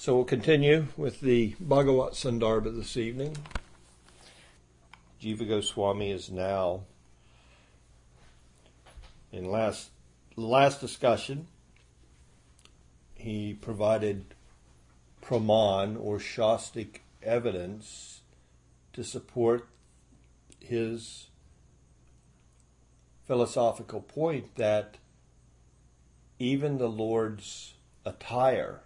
So we'll continue with the Bhagavat Sandarbha this evening. Jiva Goswami is now in last last discussion. He provided praman or shastric evidence to support his philosophical point that even the Lord's attire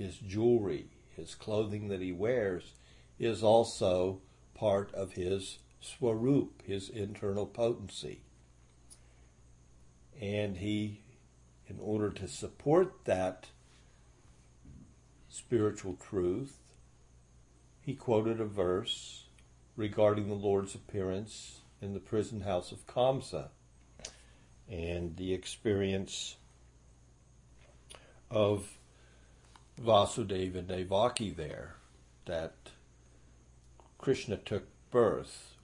his jewelry, his clothing that he wears, is also part of his swarup, his internal potency. And he, in order to support that spiritual truth, he quoted a verse regarding the Lord's appearance in the prison house of Kamsa and the experience of Vasudeva Devaki there that Krishna took birth.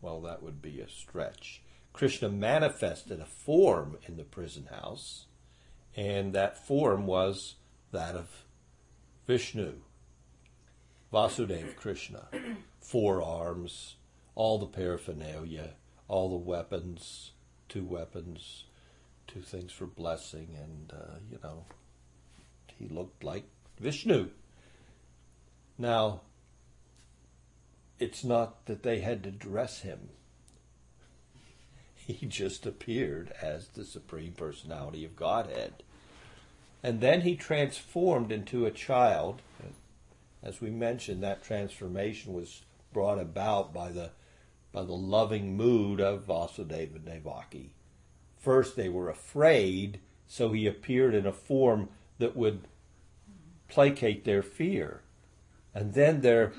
Well, that would be a stretch. Krishna manifested a form in the prison house, and that form was that of Vishnu, Vasudeva Krishna. Four arms, all the paraphernalia, all the weapons, two weapons, two things for blessing, and, uh, you know, he looked like Vishnu. Now, it's not that they had to dress him. He just appeared as the Supreme Personality of Godhead. And then he transformed into a child. As we mentioned, that transformation was brought about by the by the loving mood of Vasudeva Devaki. First they were afraid, so he appeared in a form that would placate their fear. And then their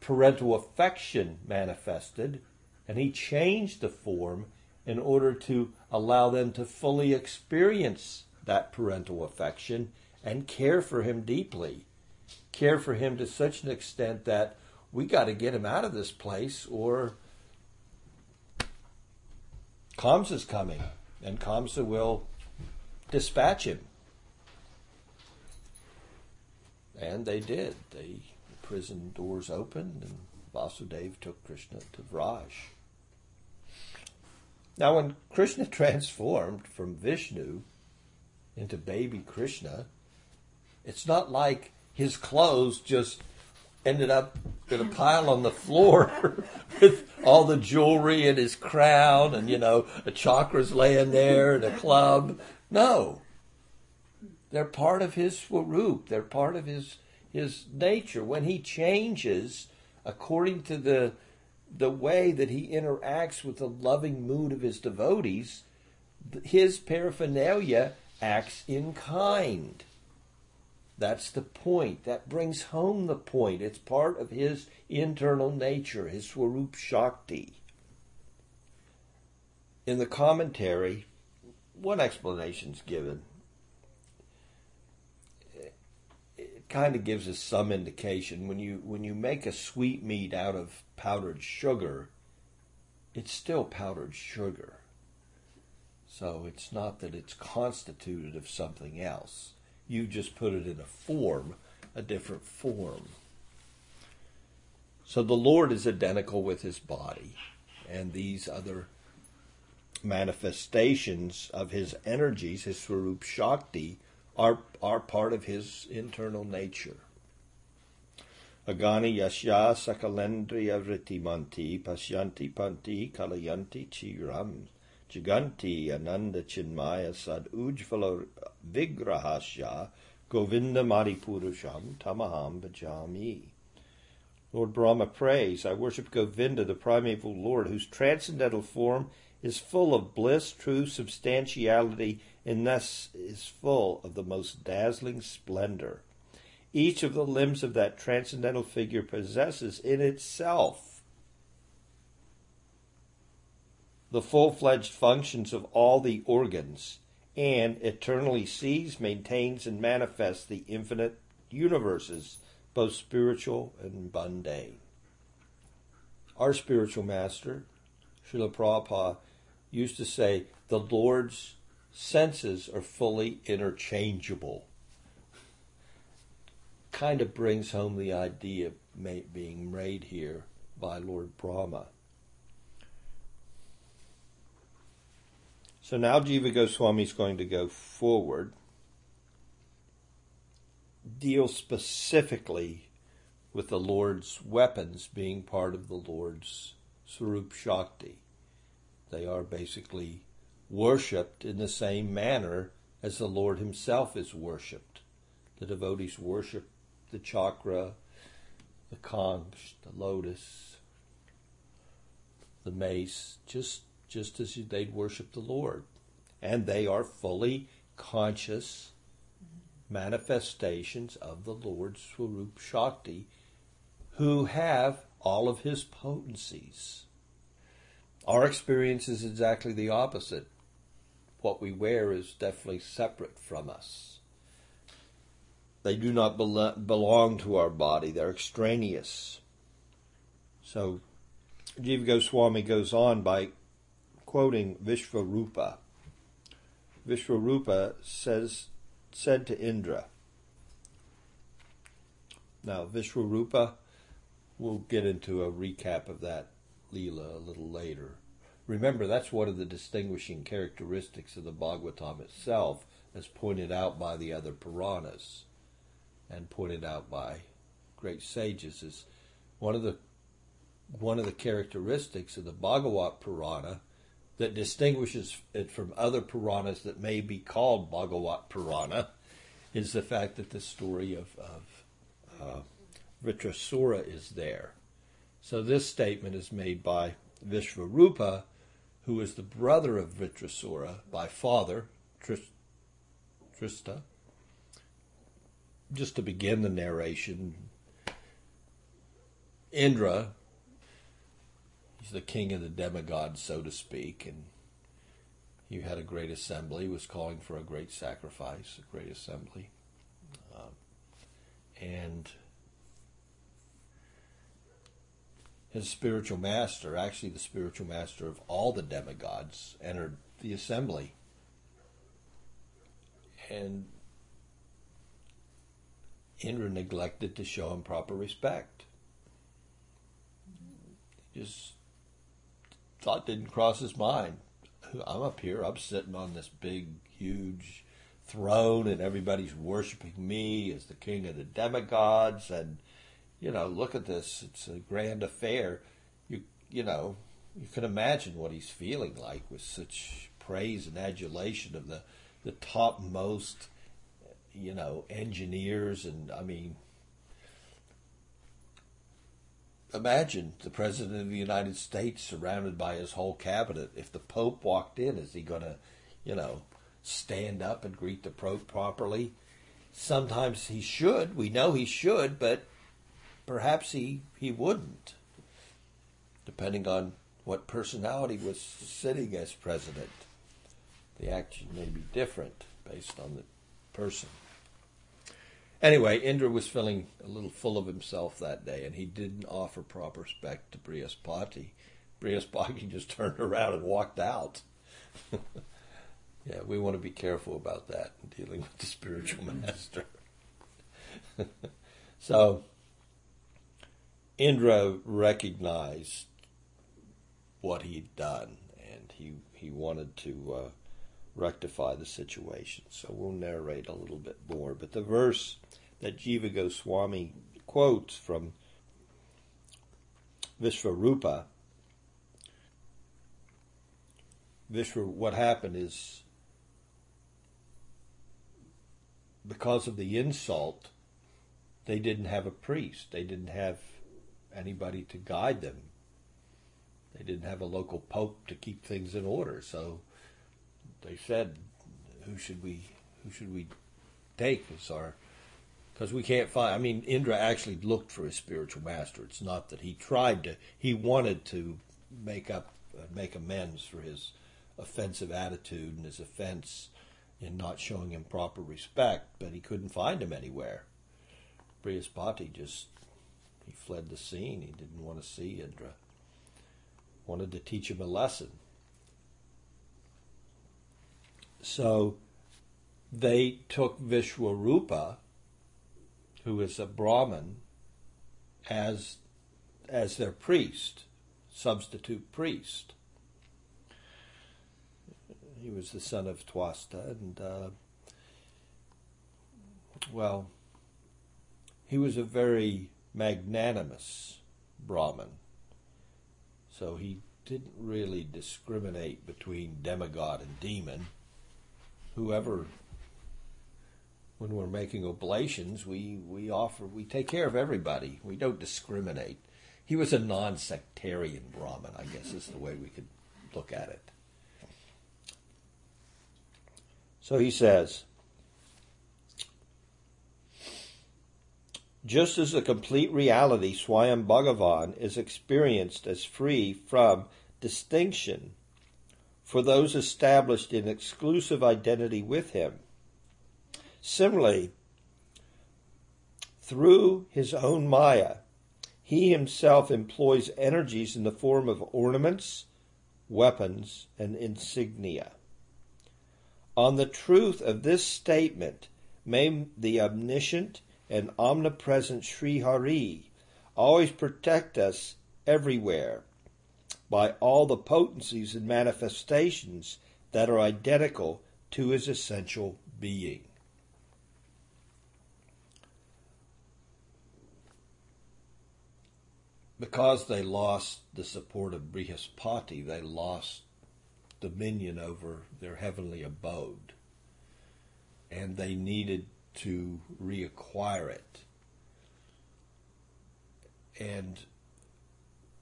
parental affection manifested, and he changed the form in order to allow them to fully experience that parental affection and care for him deeply. Care for him to such an extent that we got to get him out of this place or Kamsa's coming and Kamsa will dispatch him. And they did. The prison doors opened and Vasudev took Krishna to Vraj. Now, when Krishna transformed from Vishnu into baby Krishna, it's not like his clothes just ended up in a pile on the floor with all the jewelry and his crown and, you know, a chakra's laying there and a club. No. They're part of his swarup. They're part of his his nature. When he changes according to the the way that he interacts with the loving mood of his devotees, his paraphernalia acts in kind. That's the point. That brings home the point. It's part of his internal nature, his Swarup Shakti. In the commentary, one explanation is given. It kind of gives us some indication. When you when you make a sweet meat out of powdered sugar, it's still powdered sugar. So it's not that it's constituted of something else. You just put it in a form, a different form. So the Lord is identical with his body, and these other manifestations of his energies, his Swarup Shakti, are, are part of his internal nature. Agani yasya sakalendriya vritimanti pasyanti panti kalayanti chiram Jaganti Ananda Chinmaya Sad Ujvala Vigrahasya Govinda Maripurusham Tamaham Bhajami. Lord Brahma prays, I worship Govinda, the primeval Lord, whose transcendental form is full of bliss, true substantiality, and thus is full of the most dazzling splendor. Each of the limbs of that transcendental figure possesses in itself the full fledged functions of all the organs, and eternally sees, maintains, and manifests the infinite universes, both spiritual and mundane. Our spiritual master, Srila Prabhupada, used to say, the Lord's senses are fully interchangeable. kind of brings home the idea being made here by Lord Brahma. So now Jiva Goswami is going to go forward, deal specifically with the Lord's weapons being part of the Lord's Swarup Shakti. They are basically worshipped in the same manner as the Lord Himself is worshipped. The devotees worship the chakra, the conch, the lotus, the mace, just just as they'd worship the Lord. And they are fully conscious manifestations of the Lord Swarup Shakti who have all of his potencies. Our experience is exactly the opposite. What we wear is definitely separate from us. They do not belong to our body, they're extraneous. So, Jiva Goswami goes on by quoting Vishvarupa. Vishvarupa says, said to Indra, now Vishvarupa, we'll get into a recap of that Leela a little later. Remember, that's one of the distinguishing characteristics of the Bhagavatam itself, as pointed out by the other Puranas and pointed out by great sages, is one of the one of the characteristics of the Bhagavat Purana that distinguishes it from other Puranas that may be called Bhagavat Purana is the fact that the story of, of uh, is there. So this statement is made by Vishvarupa, who is the brother of Vritrasura by father, Twasta. Just to begin the narration, Indra, he's the king of the demigods, so to speak, and he had a great assembly, was calling for a great sacrifice, a great assembly. Um, and his spiritual master, actually the spiritual master of all the demigods, entered the assembly. And Indra neglected to show him proper respect. He just thought didn't cross his mind. I'm up here, I'm sitting on this big, huge throne, and everybody's worshiping me as the king of the demigods, and you know, look at this, it's a grand affair. You you know, you can imagine what he's feeling like with such praise and adulation of the the topmost, you know, engineers, and I mean, imagine the president of the United States surrounded by his whole cabinet. If the Pope walked in, is he going to, you know, stand up and greet the Pope properly? Sometimes he should. We know he should, but perhaps he, he wouldn't, depending on what personality was sitting as president. The action may be different based on the person. Anyway, Indra was feeling a little full of himself that day, and he didn't offer proper respect to Brihaspati. Brihaspati just turned around and walked out. yeah, we want to be careful about that in dealing with the spiritual master. so, Indra recognized what he'd done, and he he wanted to uh, rectify the situation. So we'll narrate a little bit more. But the verse that Jiva Goswami quotes from Vishvarupa, Vishwa, what happened is because of the insult, they didn't have a priest. They didn't have anybody to guide them. They didn't have a local pope to keep things in order. So they said, "Who should we? Who should we take as our?" Because we can't find. I mean, Indra actually looked for his spiritual master. It's not that he tried to. He wanted to make up, uh, make amends for his offensive attitude and his offense in not showing him proper respect, but he couldn't find him anywhere. Brihaspati just he fled the scene. He didn't want to see Indra. Wanted to teach him a lesson. So they took Vishwarupa, who is a Brahmin, as as their priest, substitute priest. He was the son of Twasta, and uh, well, he was a very magnanimous Brahman. So he didn't really discriminate between demigod and demon. Whoever, when we're making oblations, we, we offer, we take care of everybody. We don't discriminate. He was a non sectarian Brahmin, I guess is the way we could look at it. So he says, just as the complete reality, Swayam Bhagavan, is experienced as free from distinction for those established in exclusive identity with him. Similarly, through his own Maya, he himself employs energies in the form of ornaments, weapons, and insignia. On the truth of this statement, may the omniscient and omnipresent Sri Hari always protect us everywhere by all the potencies and manifestations that are identical to his essential being. Because they lost the support of Brihaspati, they lost dominion over their heavenly abode. And they needed to reacquire it. And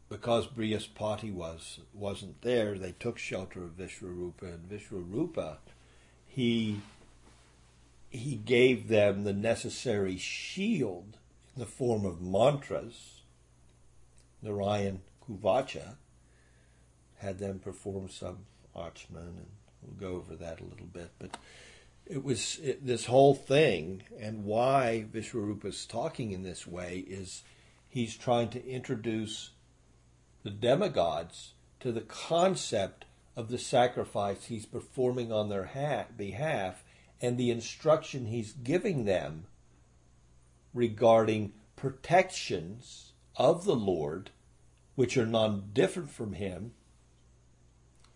because Brihaspati was wasn't there, they took shelter of Vishwarupa, and Vishwarupa, he he gave them the necessary shield in the form of mantras. Narayan Kavacha had them perform some Achman, and we'll go over that a little bit. But it was it, this whole thing, and why Vishwarupa is talking in this way is he's trying to introduce the demigods to the concept of the sacrifice he's performing on their ha- behalf and the instruction he's giving them regarding protections of the Lord, which are non different from him,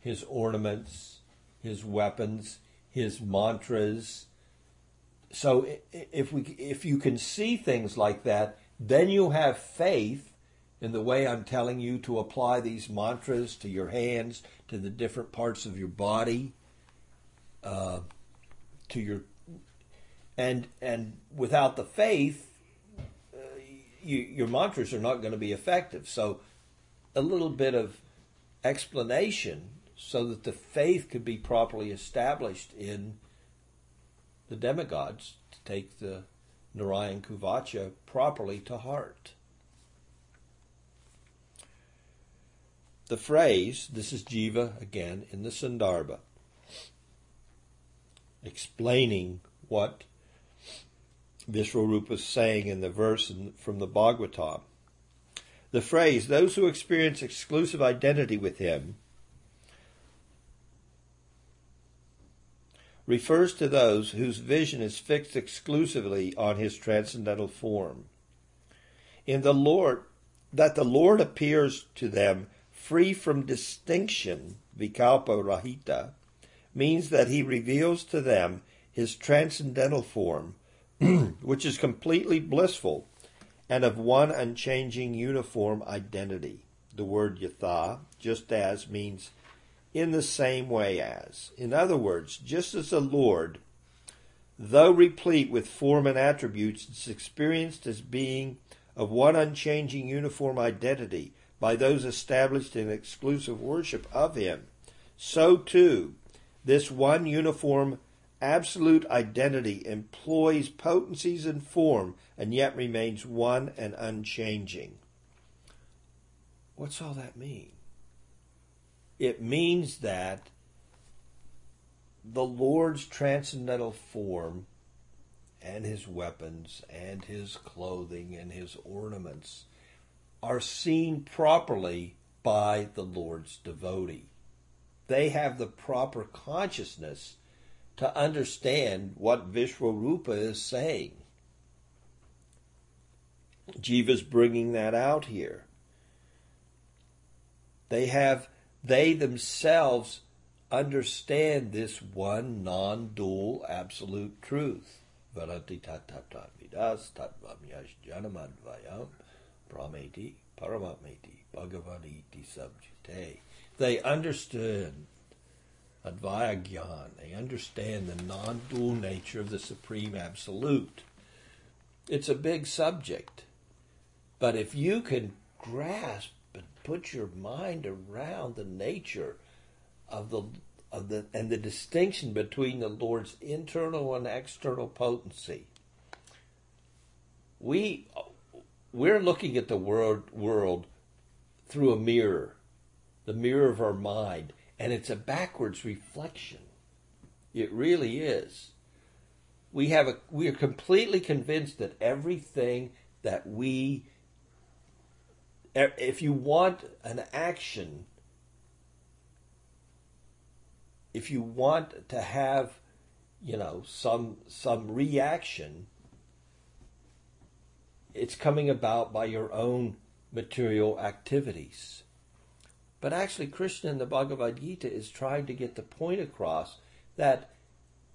his ornaments, his weapons, his mantras. So if we if you can see things like that, then you have faith in the way I'm telling you to apply these mantras to your hands, to the different parts of your body, uh, to your and and without the faith, uh, you, your mantras are not going to be effective. So, a little bit of explanation so that the faith could be properly established in the demigods to take the Narayan Kavacha properly to heart. The phrase, this is Jiva again in the Sandarbha, explaining what Vishwarupa is saying in the verse from the Bhagavatam. The phrase, those who experience exclusive identity with him, refers to those whose vision is fixed exclusively on his transcendental form. In the Lord, that the Lord appears to them free from distinction, vikalpa rahita, means that he reveals to them his transcendental form, which is completely blissful and of one unchanging uniform identity. The word yatha, just as, means in the same way as. In other words, just as the Lord, though replete with form and attributes, is experienced as being of one unchanging uniform identity by those established in exclusive worship of Him, so too this one uniform absolute identity employs potencies and form and yet remains one and unchanging. What's all that mean? It means that the Lord's transcendental form and his weapons and his clothing and his ornaments are seen properly by the Lord's devotee. They have the proper consciousness to understand what Vishwarupa is saying. Jiva's bringing that out here. They have, they themselves understand this one non dual absolute truth. Vidas janamadvayam paramatmeti bhagavaniti subjite. They understand Advaya Gyan. They understand the non dual nature of the Supreme Absolute. It's a big subject. But if you can grasp put your mind around the nature of the of the and the distinction between the Lord's internal and external potency, we we're looking at the world world through a mirror, the mirror of our mind and it's a backwards reflection. It really is. We have a we are completely convinced that everything that we Er, if you want an action if you want to have you know some some reaction it's coming about by your own material activities but actually, Krishna in the Bhagavad Gita is trying to get the point across that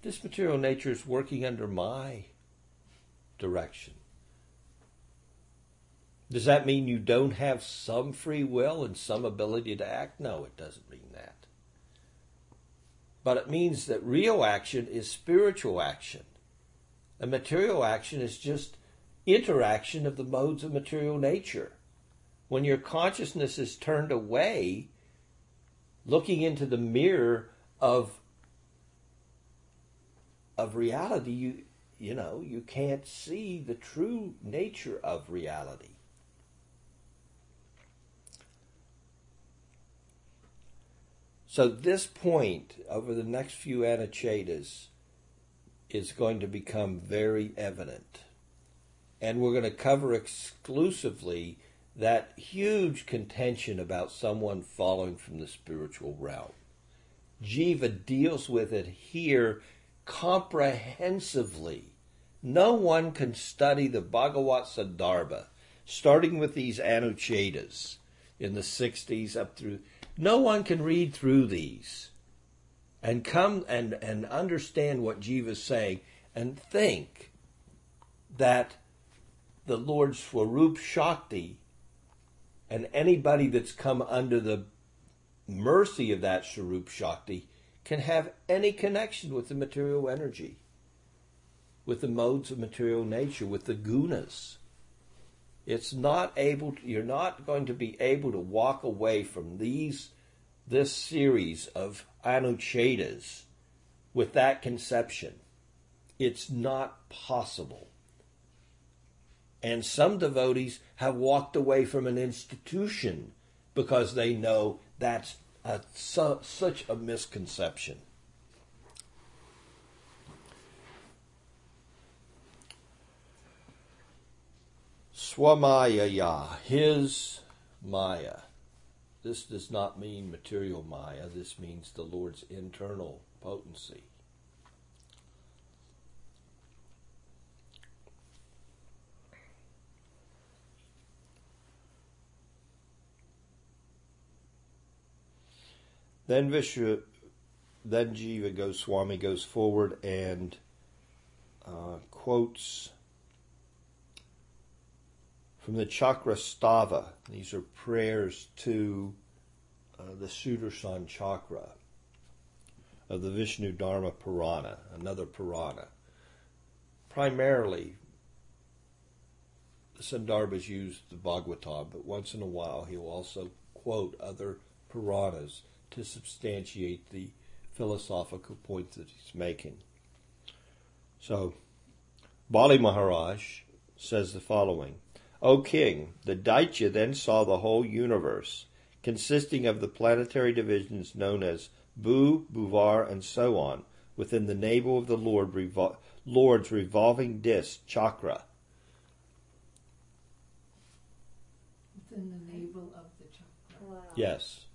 this material nature is working under my direction. Does that mean you don't have some free will and some ability to act? No, it doesn't mean that. But it means that real action is spiritual action. And material action is just interaction of the modes of material nature when your consciousness is turned away, looking into the mirror of of reality, you you know, you can't see the true nature of reality. So this point over the next few Anuchedas is going to become very evident. And we're going to cover exclusively that huge contention about someone falling from the spiritual realm. Jiva deals with it here comprehensively. No one can study the Bhagavat Sandarbha, starting with these Anuchedas in the 60s up through. No one can read through these and come and, and understand what Jiva is saying and think that the Lord Swarup Shakti and anybody that's come under the mercy of that Swarup Shakti can have any connection with the material energy, with the modes of material nature, with the gunas. It's not able to, you're not going to be able to walk away from these this series of anuchedas with that conception. It's not possible. And some devotees have walked away from an institution because they know that's a, su- such a misconception. Swamaya, his Maya. This does not mean material Maya, this means the Lord's internal potency. Then Vishnu, then Jiva Goswami goes forward and uh, quotes from the Chakra Stava. These are prayers to uh, the Sudarshan Chakra of the Vishnu Dharma Purana, another Purana. Primarily, the Sandarbhas use the Bhagavatam, but once in a while he'll also quote other Puranas to substantiate the philosophical points that he's making. So, Bali Maharaj says the following O king, the Daitya then saw the whole universe, consisting of the planetary divisions known as Bhu, Bhuvar, and so on, within the navel of the Lord revol- Lord's revolving disc, chakra. Within the navel of the chakra. Wow. Yes.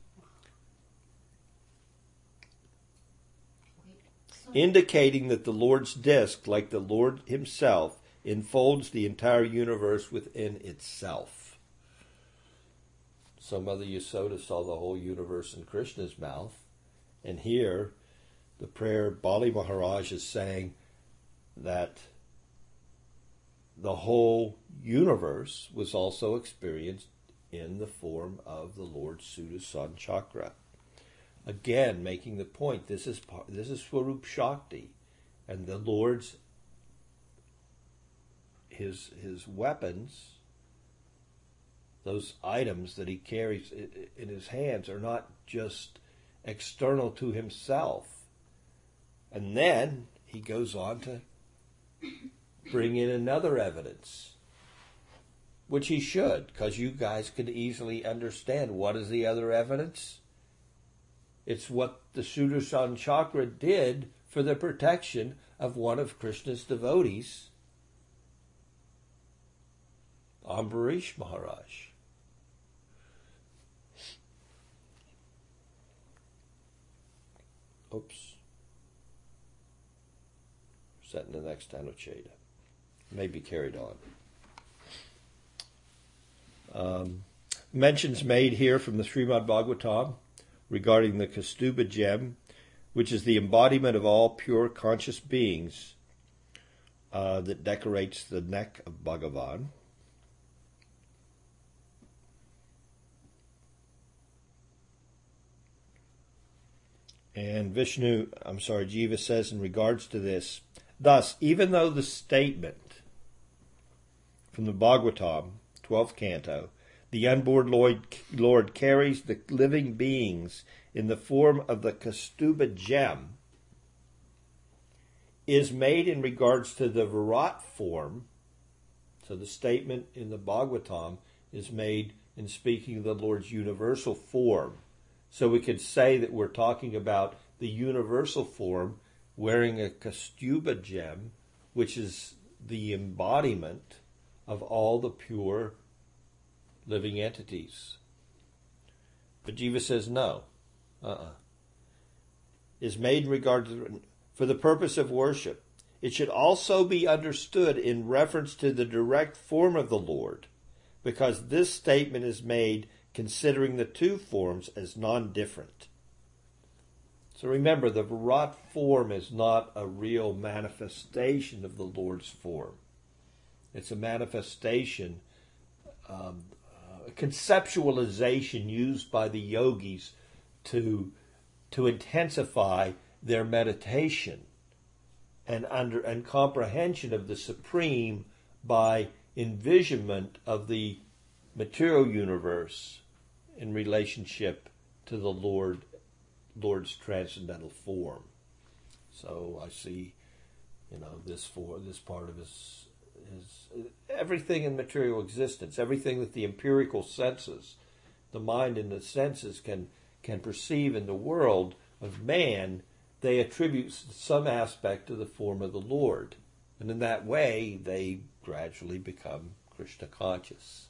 indicating that the Lord's disk, like the Lord himself, enfolds the entire universe within itself. So Mother Yasoda saw the whole universe in Krishna's mouth, and here the prayer Bali Maharaj is saying that the whole universe was also experienced in the form of the Lord Sudarshan Chakra. Again, making the point, this is this is Swarup Shakti, and the Lord's his his weapons, those items that he carries in his hands, are not just external to himself. And then he goes on to bring in another evidence, which he should, because you guys can easily understand what is the other evidence. It's what the Sudarshan Chakra did for the protection of one of Krishna's devotees, Ambarish Maharaj. Oops. Set in the next Anucheda. May be carried on. Um, mentions made here from the Srimad Bhagavatam regarding the Kaustubha gem, which is the embodiment of all pure conscious beings uh, that decorates the neck of Bhagavan. And Vishnu, I'm sorry, Jiva says in regards to this, thus, even though the statement from the Bhagavatam, 12th canto, the unborn Lord, Lord carries the living beings in the form of the Kaustubha gem, is made in regards to the Virat form. So the statement in the Bhagavatam is made in speaking of the Lord's universal form. So we could say that we're talking about the universal form wearing a Kaustubha gem, which is the embodiment of all the pure living entities. But Jiva says no. Uh-uh. Is made in regard to for the purpose of worship. It should also be understood in reference to the direct form of the Lord, because this statement is made considering the two forms as non different. So remember, the Virat form is not a real manifestation of the Lord's form. It's a manifestation, um, a conceptualization used by the yogis to, to intensify their meditation and under and comprehension of the supreme by envisionment of the material universe in relationship to the Lord, Lord's transcendental form. So I see, you know, this for this part of his his everything in material existence, everything that the empirical senses, the mind and the senses can can perceive in the world of man, they attribute some aspect to the form of the Lord, and in that way they gradually become Krishna conscious.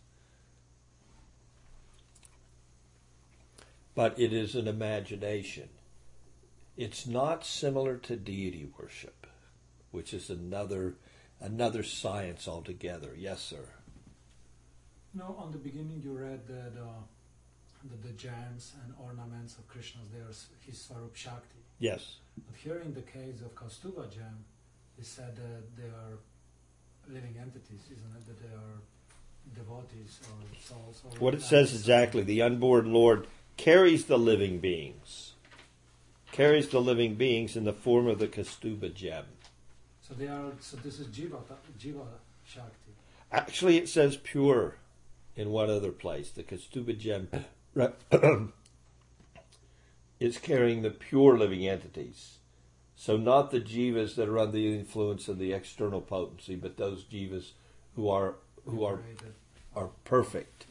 But it is an imagination. It's not similar to deity worship, which is another another science altogether. Yes, sir. No, on the beginning you read that uh, the, the gems and ornaments of Krishna's they are his Swarup Shakti. Yes. But here in the case of Kaustubha gem, it said that they are living entities, isn't it? That they are devotees or souls. Or what it says exactly, the unborn Lord carries the living beings, carries the living beings in the form of the Kaustubha gem. So they are. So this is jiva, jiva shakti. Actually, it says pure in one other place. The Kaustubha gem is carrying the pure living entities. So not the jivas that are under the influence of the external potency, but those jivas who are who are are perfect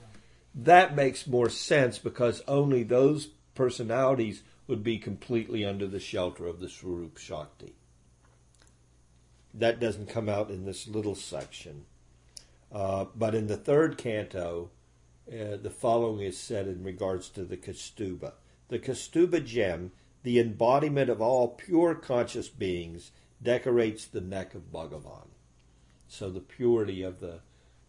that makes more sense because only those personalities would be completely under the shelter of the Swarup Shakti. That doesn't come out in this little section. Uh, but in the third canto, uh, the following is said in regards to the Kaustubha. The Kaustubha gem, the embodiment of all pure conscious beings, decorates the neck of Bhagavan. So the purity of the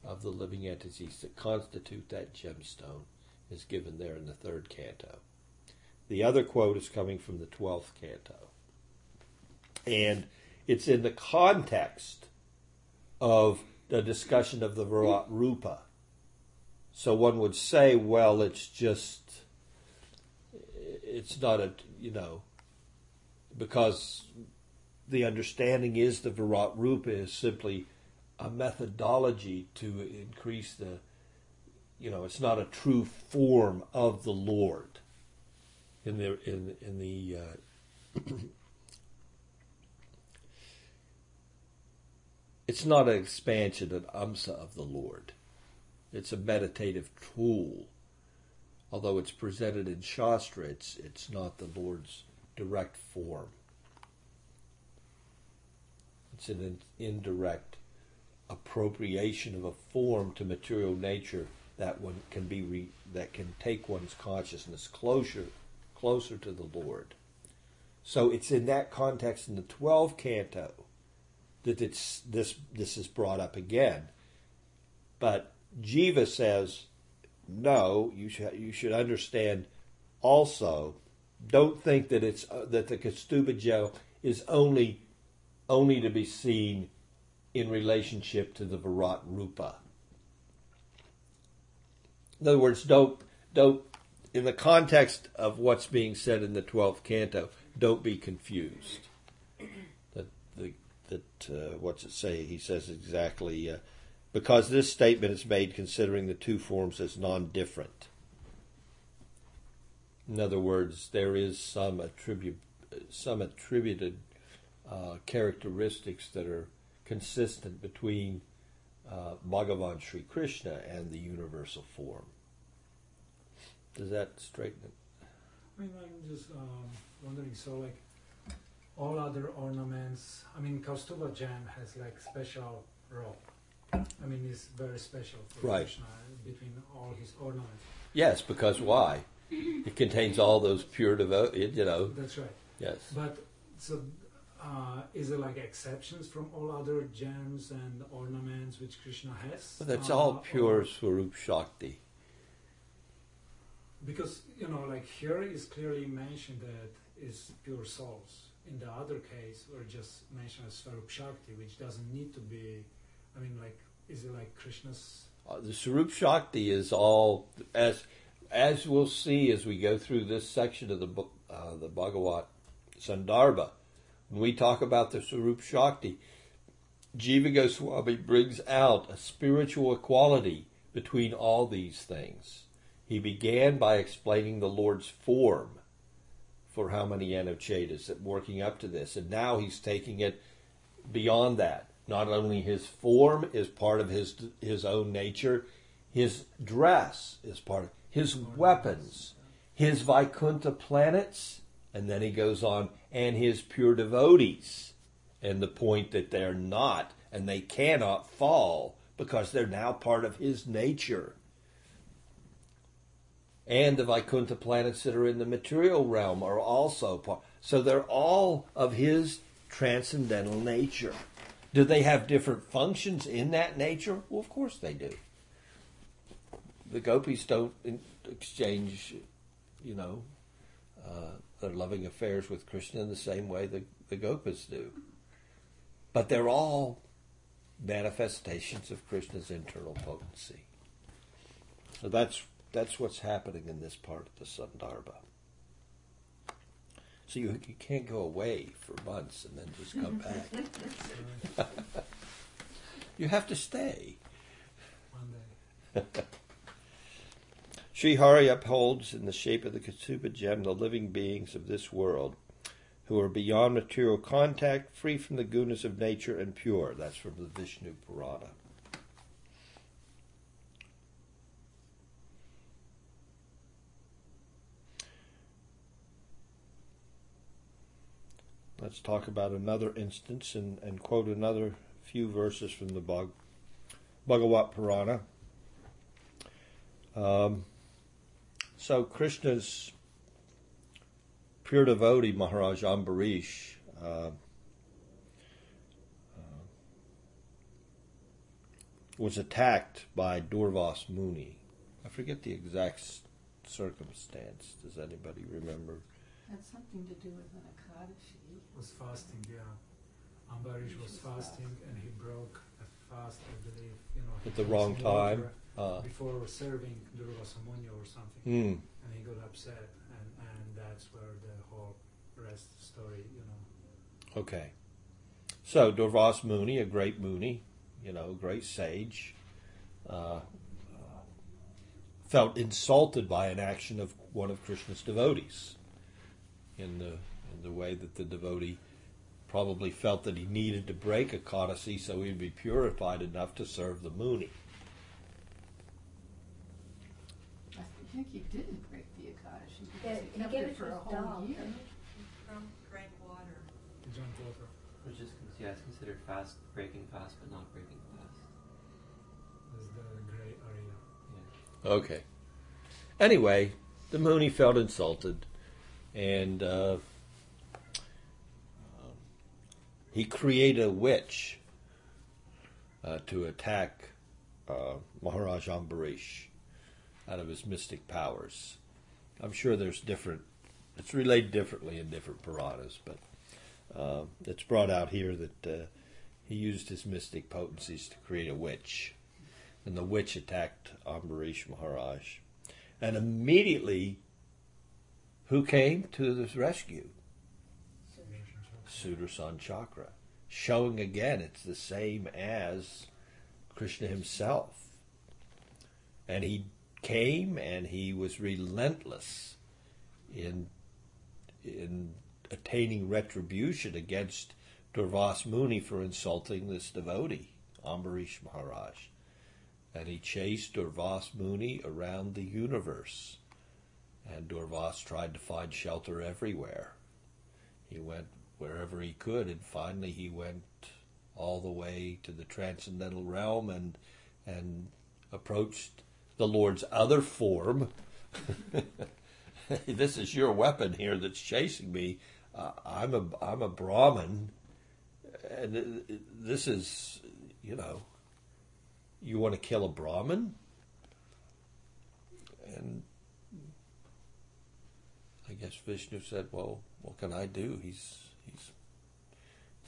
of the living entities that constitute that gemstone is given there in the third canto. The other quote is coming from the twelfth canto. And it's in the context of the discussion of the Virat Rupa. So one would say, well, it's just, it's not a, you know, because the understanding is the Virat Rupa is simply a methodology to increase the, you know, it's not a true form of the Lord. In the in in the uh, it's not an expansion of amsa of the Lord. It's a meditative tool. Although it's presented in Shastra, it's it's not the Lord's direct form. It's an indirect appropriation of a form to material nature that one can be re, that can take one's consciousness closer closer to the Lord. So it's in that context in the 12th canto that it's this this is brought up again. But Jiva says, no, you should you should understand also. Don't think that it's uh, that the Kaustubha gel is only only to be seen in relationship to the Virat Rupa. In other words, don't don't in the context of what's being said in the twelfth canto, don't be confused. That the that uh, what's it say? He says exactly uh, because this statement is made considering the two forms as non-different. In other words, there is some attribute some attributed uh, characteristics that are consistent between uh, Bhagavan Sri Krishna and the universal form. Does that straighten it? I mean, I'm just um, wondering. So, like all other ornaments, I mean, Kaustubha gem has like special role. I mean, it's very special for right. Krishna between all his ornaments. Yes, because why? It contains all those pure devote. You know. That's right. Yes. But so, uh, is there like exceptions from all other gems and ornaments which Krishna has? But that's Uh, all pure or- Swarup Shakti. Because you know, like here is clearly mentioned that is pure souls. In the other case, we're just mentioned as Swarup Shakti, which doesn't need to be. I mean, like, is it like Krishna's? Uh, the Swarup Shakti is all as as we'll see as we go through this section of the book, uh, the Bhagavat Sandarbha. When we talk about the Swarup Shakti, Jiva Goswami brings out a spiritual equality between all these things. He began by explaining the Lord's form for how many Anuchedas that working up to this, and now he's taking it beyond that. Not only his form is part of his his own nature, his dress is part of his weapons, his Vaikuntha planets, and then he goes on, and his pure devotees, and the point that they're not and they cannot fall because they're now part of his nature. And the Vaikuntha planets that are in the material realm are also part. So they're all of his transcendental nature. Do they have different functions in that nature? Well, of course they do. The gopis don't exchange, you know, uh, their loving affairs with Krishna in the same way the, the gopas do. But they're all manifestations of Krishna's internal potency. So that's that's what's happening in this part of the Sandarbha. So you, you can't go away for months and then just come back. you have to stay. One day. Sri Hari upholds in the shape of the Kaustubha gem the living beings of this world who are beyond material contact, free from the gunas of nature, and pure. That's from the Vishnu Purana. Let's talk about another instance and, and quote another few verses from the Bhag, Bhagavat Purana. Um, so Krishna's pure devotee Maharaj Ambarish uh, uh, was attacked by Durvasa Muni. I forget the exact circumstance. Does anybody remember? Had something to do with an Ekadashi. Was fasting, yeah. Ambarish was fasting and he broke a fast, I believe, you know. At the wrong time? water Uh, Before serving Durvasa Muni or something. hmm. And he got upset and, and that's where the whole rest story, you know. Okay. So Durvas Muni, a great Muni, you know, great sage, uh, felt insulted by an action of one of Krishna's devotees. In the in the way that the devotee probably felt that he needed to break Ekadashi so he'd be purified enough to serve the Muni. I think he didn't break the Ekadashi Yeah, because he he kept gave it it for a his whole dog, year. didn't From drank water. He drank water. Which is yeah, it's considered fast breaking fast, but not breaking fast. That's the gray area. Yeah. Okay. Anyway, the Muni felt insulted, and uh, um, he created a witch uh, to attack uh, Maharaj Ambarish out of his mystic powers. I'm sure there's different. It's relayed differently in different Puranas, but uh, it's brought out here that uh, he used his mystic potencies to create a witch and the witch attacked Ambarish Maharaj. And immediately, who came to his rescue? Sudarsan Chakra, showing again it's the same as Krishna himself. And he came and he was relentless in in attaining retribution against Durvas Muni for insulting this devotee, Ambarish Maharaj and he chased Durvas Muni around the universe. And Durvas tried to find shelter everywhere. He went wherever he could, and finally he went all the way to the transcendental realm and and approached the Lord's other form. this is your weapon here that's chasing me. Uh, I'm a I'm a Brahmin, and this is you know you want to kill a Brahmin? And I guess Vishnu said, Well, what can I do? He's he's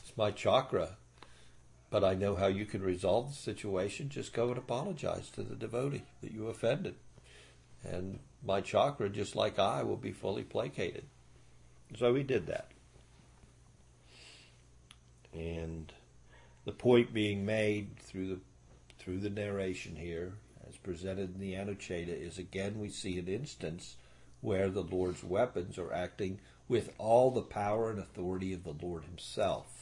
it's my chakra. But I know how you can resolve the situation. Just go and apologize to the devotee that you offended. And my chakra, just like I, will be fully placated. So he did that. And the point being made through the through the narration here, as presented in the Anucheda, is again we see an instance where the Lord's weapons are acting with all the power and authority of the Lord Himself.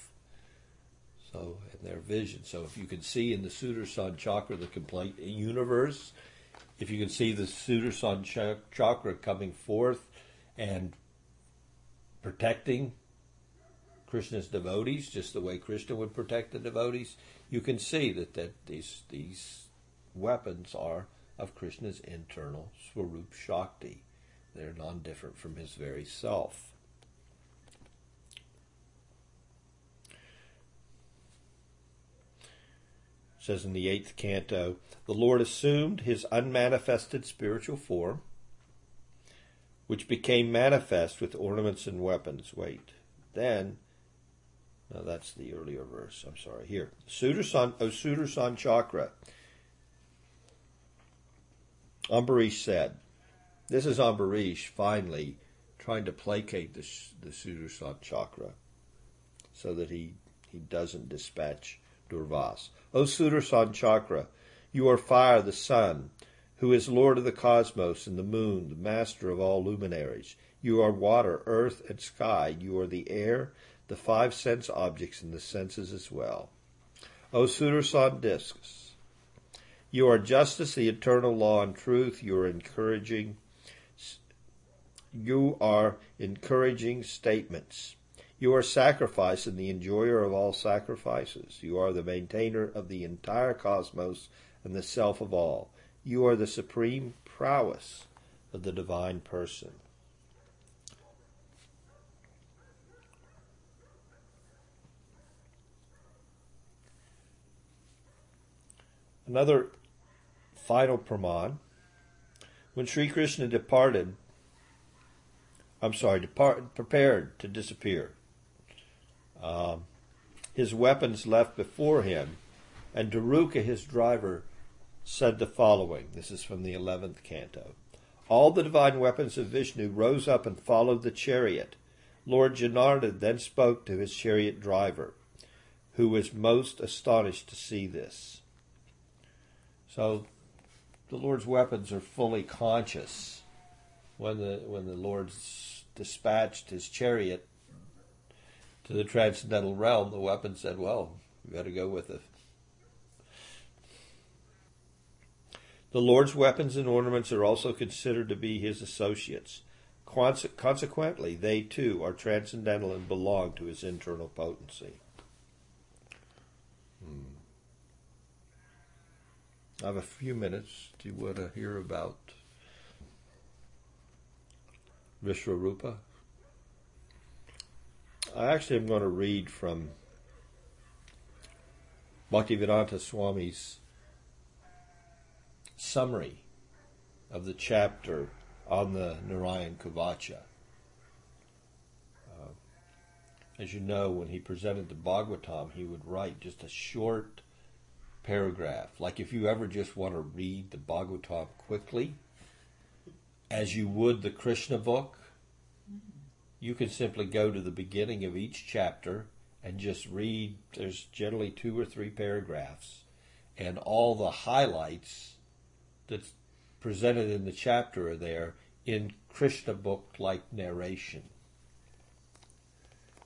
Uh, so, in their vision. So, if you can see in the Sudarshan chakra the complete universe, if you can see the Sudarshan ch- chakra coming forth and protecting Krishna's devotees, just the way Krishna would protect the devotees, you can see that, that these these weapons are of Krishna's internal Swarup Shakti. They're non different from his very self. Says in the eighth canto, the Lord assumed his unmanifested spiritual form, which became manifest with ornaments and weapons. Wait. Then no, that's the earlier verse. I'm sorry. Here. Sudarsan, O Sudarsan Chakra. Ambarish said, This is Ambarish finally trying to placate the, the Sudarsan Chakra so that he, he doesn't dispatch Durvas. O Sudarsan Chakra, you are fire, the sun, who is Lord of the cosmos and the moon, the master of all luminaries. You are water, earth, and sky. You are the air, the five sense objects and the senses as well. O Sudarsan Discus, you are justice, the eternal law, and truth. You are encouraging. You are encouraging statements. You are sacrifice and the enjoyer of all sacrifices. You are the maintainer of the entire cosmos and the self of all. You are the supreme prowess of the divine person. Another final praman. When Sri Krishna departed, I'm sorry, depart, prepared to disappear, um, his weapons left before him, and Daruka, his driver, said the following. This is from the 11th canto. All the divine weapons of Vishnu rose up and followed the chariot. Lord Janardhan then spoke to his chariot driver, who was most astonished to see this. So the Lord's weapons are fully conscious when the when the Lord dispatched his chariot to the transcendental realm. The weapon said, "Well, we got to go with it." The Lord's weapons and ornaments are also considered to be his associates. Consequently, they too are transcendental and belong to his internal potency. Hmm. I have a few minutes. Do you want to hear about Vishwarupa? I actually am going to read from Bhaktivedanta Swami's summary of the chapter on the Narayan Kavacha. Uh, as you know, when he presented the Bhagavatam, he would write just a short paragraph. Like if you ever just want to read the Bhagavatam quickly, as you would the Krishna book, you can simply go to the beginning of each chapter and just read. There's generally two or three paragraphs, and all the highlights that's presented in the chapter are there in Krishna book like narration.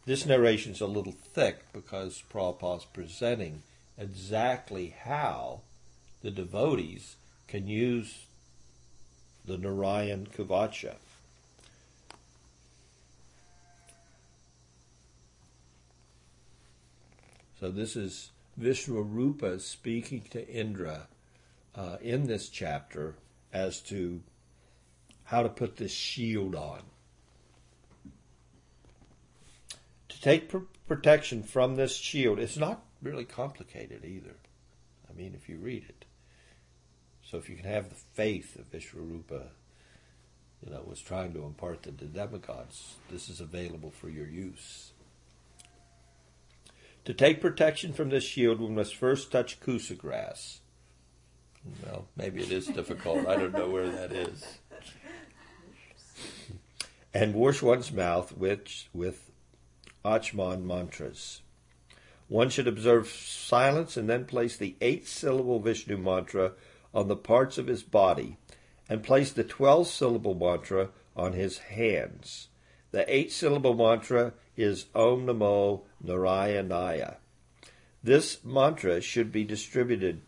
This narration is a little thick because Prabhupada's presenting exactly how the devotees can use the Narayan Kavacha. So this is Vishwarupa speaking to Indra uh, in this chapter as to how to put this shield on. To take pr- protection from this shield, it's not really complicated either. I mean, if you read it. So if you can have the faith of Vishwarupa, you know, was trying to impart to the demigods, this is available for your use. To take protection from this shield, we must first touch kusa grass. Well, maybe it is difficult. I don't know where that is. And wash one's mouth with, with Achman mantras. One should observe silence and then place the eight syllable Vishnu mantra on the parts of his body and place the 12 syllable mantra on his hands. The eight syllable mantra is Om Namo Narayanaya. This mantra should be distributed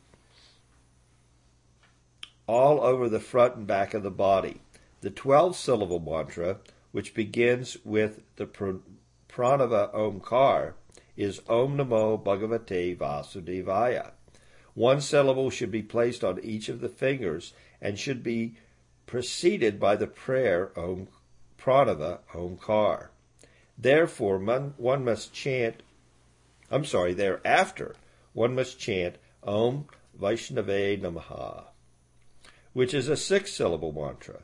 all over the front and back of the body. The 12 syllable mantra, which begins with the pranava omkar, is Om Namo Bhagavate Vasudevaya. One syllable should be placed on each of the fingers and should be preceded by the prayer Om Pranava Omkar. Therefore, one must chant, I'm sorry, thereafter, one must chant Om Vaishnave Namaha, which is a six syllable mantra.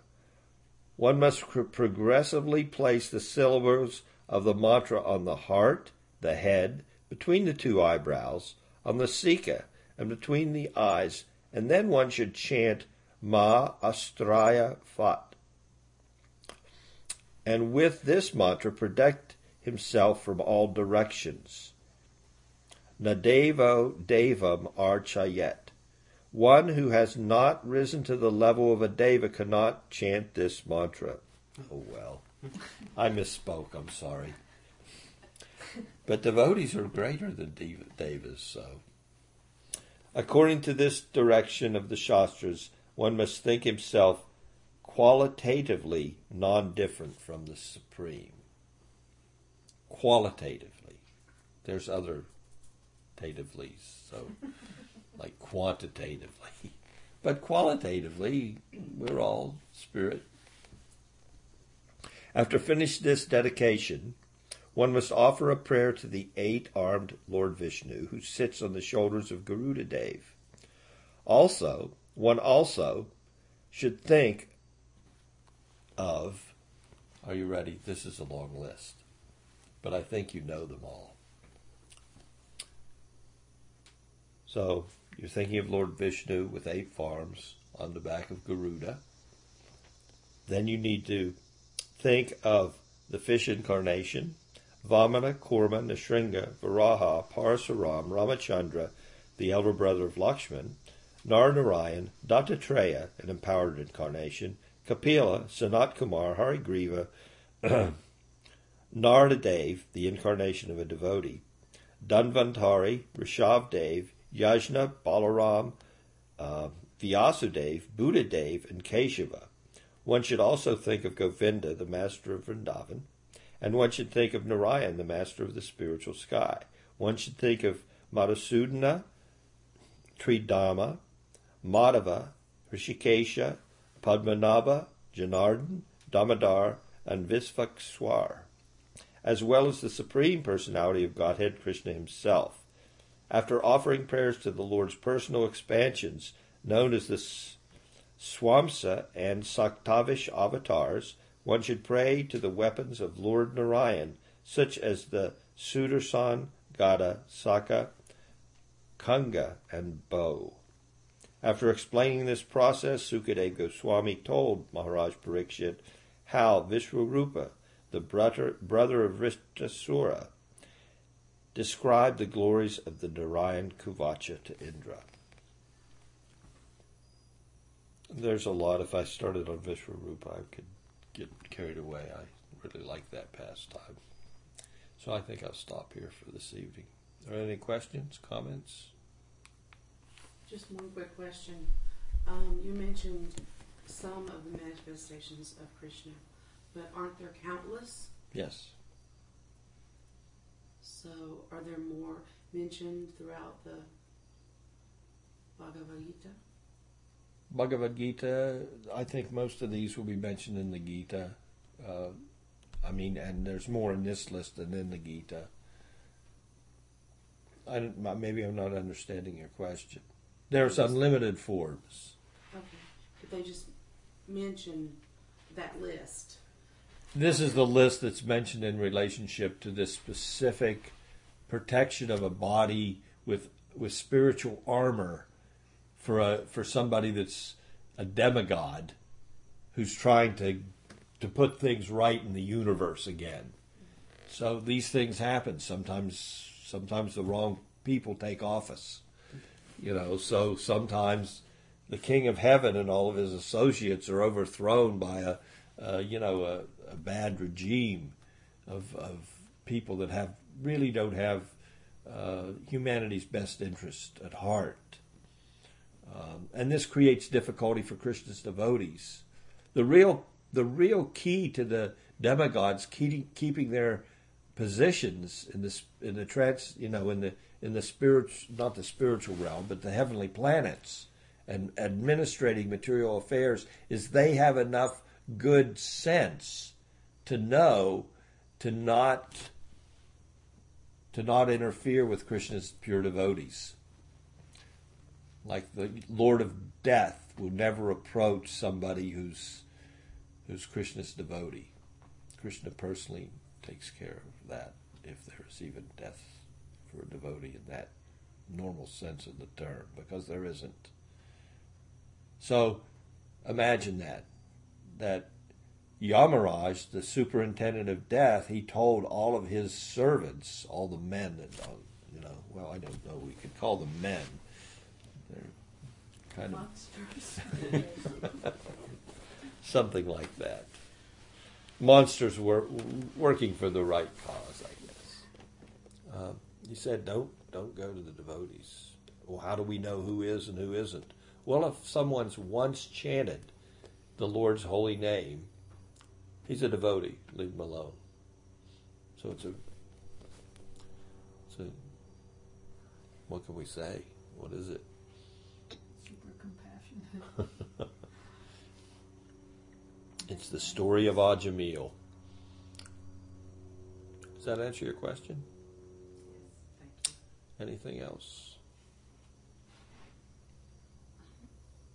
One must progressively place the syllables of the mantra on the heart, the head, between the two eyebrows, on the sika, and between the eyes, and then one should chant Ma Astraya Fat. And with this mantra, protect himself from all directions. Nadevo Devam Archayet. One who has not risen to the level of a Deva cannot chant this mantra. Oh well. I misspoke, I'm sorry. But devotees are greater than devas, so. According to this direction of the Shastras, one must think himself qualitatively non different from the Supreme. Qualitatively. There's other tativelys, so like quantitatively. But qualitatively, we're all spirit. After finishing this dedication, one must offer a prayer to the eight armed Lord Vishnu who sits on the shoulders of Garuda Dev. Also, one also should think of. Are you ready? This is a long list, but I think you know them all. So you're thinking of Lord Vishnu with eight farms on the back of Garuda. Then you need to think of the fish incarnation, Vamana, Kurma, Nrisingha, Varaha, Parasuram, Ramachandra, the elder brother of Lakshman, Narnarayan, Dattatreya, an empowered incarnation, Kapila, Sanat Kumar, Harigriva, Naradadev, the incarnation of a devotee, Dhanvantari, Rishav Dev, Yajna, Balaram, uh, Vyasadev, Buddhadev, and Keshava. One should also think of Govinda, the master of Vrindavan, and one should think of Narayan, the master of the spiritual sky. One should think of Madhusudana, Tridhama, Madhava, Rishikesha, Padmanabha, Janardhan, Damodar, and Visvakswar, as well as the Supreme Personality of Godhead, Krishna himself. After offering prayers to the Lord's personal expansions, known as the Swamsa and Saktavish avatars, one should pray to the weapons of Lord Narayan, such as the Sudarsan, Gada, Saka, Kanga, and bow. After explaining this process, Sukadev Goswami told Maharaj Parikshit how Vishwarupa, the brother, brother of Vritrasura, described the glories of the Narayan Kavacha to Indra. There's a lot. If I started on Vishwarupa, I could get carried away. I really like that pastime. So I think I'll stop here for this evening. Are there any questions, comments? Just one quick question. Um, you mentioned some of the manifestations of Krishna, but aren't there countless? Yes. So are there more mentioned throughout the Bhagavad Gita? Bhagavad Gita, I think most of these will be mentioned in the Gita. Uh, I mean, and there's more in this list than in the Gita. I maybe I'm not understanding your question. There's unlimited forms. Okay. But they just mention that list. This is the list that's mentioned in relationship to this specific protection of a body with with spiritual armor for a for somebody that's a demigod who's trying to to put things right in the universe again. So these things happen. Sometimes sometimes the wrong people take office. You know, so sometimes the king of heaven and all of his associates are overthrown by a, you know a, a bad regime of of people that have really don't have uh, humanity's best interest at heart. Um, and this creates difficulty for Krishna's devotees. The real, the real key to the demigods keeping, keeping their positions in this in the trans, you know, in the in the spirit, not the spiritual realm, but the heavenly planets, and administrating material affairs, is they have enough good sense to know to not to not interfere with Krishna's pure devotees. Like the Lord of Death will never approach somebody who's who's Krishna's devotee. Krishna personally takes care of that if there's even death for a devotee in that normal sense of the term, because there isn't. So imagine that. That Yamaraj, the superintendent of death, he told all of his servants, all the men that, you know, well, I don't know, we could call them men. They're kind of Monsters. something like that. Monsters were working for the right cause, I guess. Uh, he said, "Don't don't go to the devotees." Well, how do we know who is and who isn't? Well, if someone's once chanted the Lord's holy name, he's a devotee. Leave him alone. So it's a. It's a. What can we say? What is it? Super compassionate. It's the story of Ajamil. Does that answer your question? Anything else?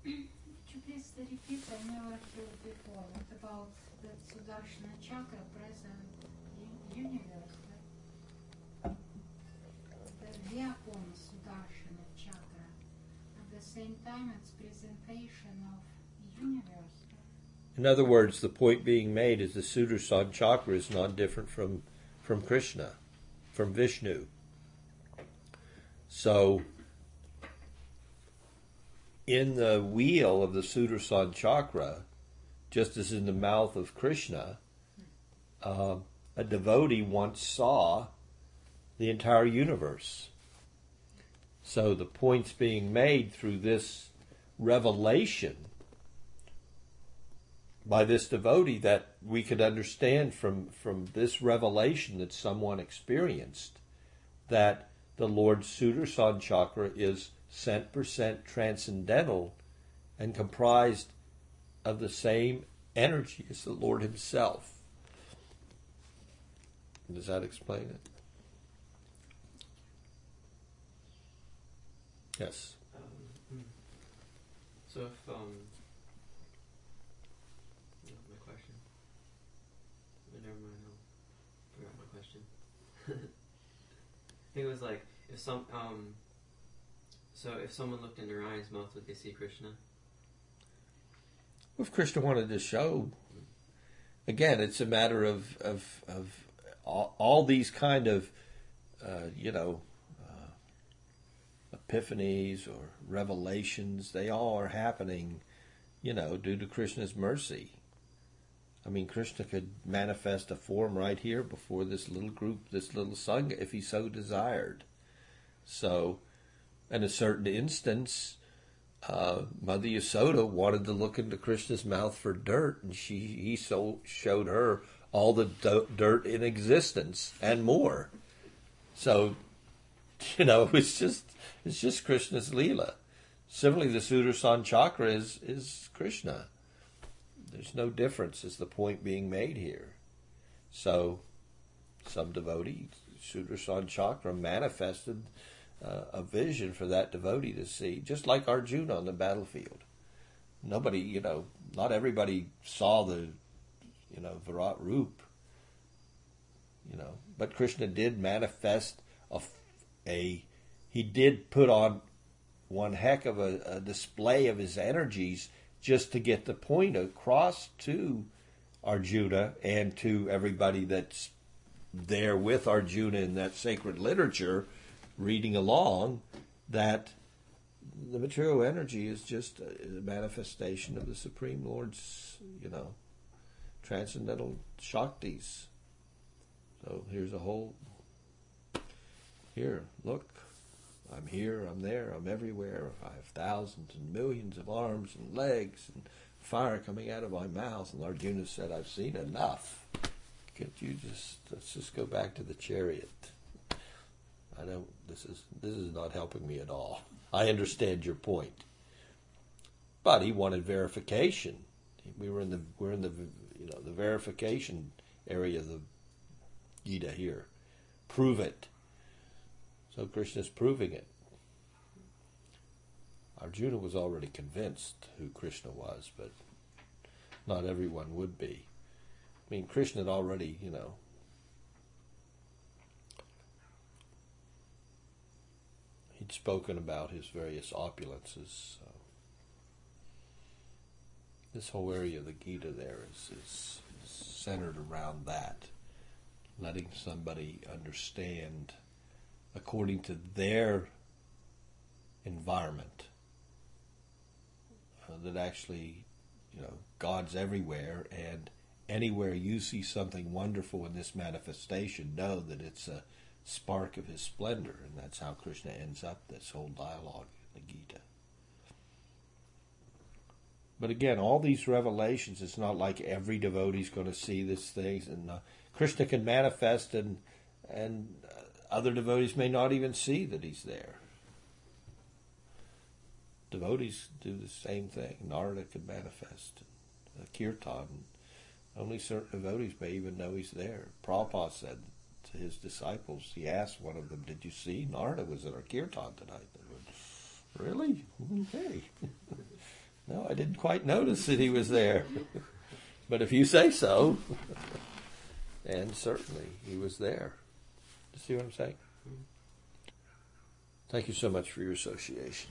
Could you please repeat? I never heard before. About the Sudarshana chakra present in universe? right? The Vyakon Sudarshana chakra. At the same time, it's presentation of universe. In other words, the point being made is the Sudarshan chakra is not different from, from Krishna, from Vishnu. So, in the wheel of the Sudarshan chakra, just as in the mouth of Krishna, uh, a devotee once saw the entire universe. So the points being made through this revelation by this devotee that we could understand from, from this revelation that someone experienced that the Lord's Sudarshan chakra is cent percent transcendental and comprised of the same energy as the Lord Himself. Does that explain it? Yes. Um, mm. so if um, no, my question. But never mind. I forgot my question. I think it was like if some um. So if someone looked in Narayan's mouth, would they see Krishna? If Krishna wanted to show, again, it's a matter of of, of all, all these kind of, uh, you know, uh, epiphanies or revelations. They all are happening, you know, due to Krishna's mercy. I mean, Krishna could manifest a form right here before this little group, this little sangha, if he so desired. So, in a certain instance, uh, Mother Yasoda wanted to look into Krishna's mouth for dirt, and she he so showed her all the do- dirt in existence and more. So, you know, it's just it's just Krishna's leela. Similarly, the Sudarshan chakra is is Krishna. There's no difference, is the point being made here. So, some devotee, Sudarshan chakra, manifested uh, a vision for that devotee to see, just like Arjuna on the battlefield. Nobody, you know, not everybody saw the, you know, Virat Roop, you know, but Krishna did manifest a, a he did put on one heck of a, a display of his energies just to get the point across to Arjuna and to everybody that's there with Arjuna in that sacred literature reading along that the material energy is just a manifestation of the Supreme Lord's, you know, transcendental Shaktis. So here's a whole. Here, look. I'm here, I'm there, I'm everywhere. I have thousands and millions of arms and legs and fire coming out of my mouth. And Arjuna said, I've seen enough. Could you just, let's just go back to the chariot. I don't. This is this is not helping me at all. I understand your point, but he wanted verification. We were in the we're in the you know the verification area of the Gita here. Prove it. So Krishna's proving it. Arjuna was already convinced who Krishna was, but not everyone would be. I mean, Krishna had already, you know, he'd spoken about his various opulences. So this whole area of the Gita there is, is, is centered around that, letting somebody understand according to their environment uh, that actually, you know, God's everywhere and anywhere you see something wonderful in this manifestation, know that it's a spark of his splendor, and that's how Krishna ends up this whole dialogue in the Gita. But again, all these revelations, it's not like every devotee's going to see these things, and uh, Krishna can manifest, and and other devotees may not even see that he's there. Devotees do the same thing. Narada can manifest, uh, kirtan. Only certain devotees may even know he's there. Prabhupada said to his disciples, he asked one of them, Did you see? Narada was at our kirtan tonight. They went, Really? Okay. No, I didn't quite notice that he was there. but if you say so, and certainly he was there. You see what I'm saying? Thank you so much for your association.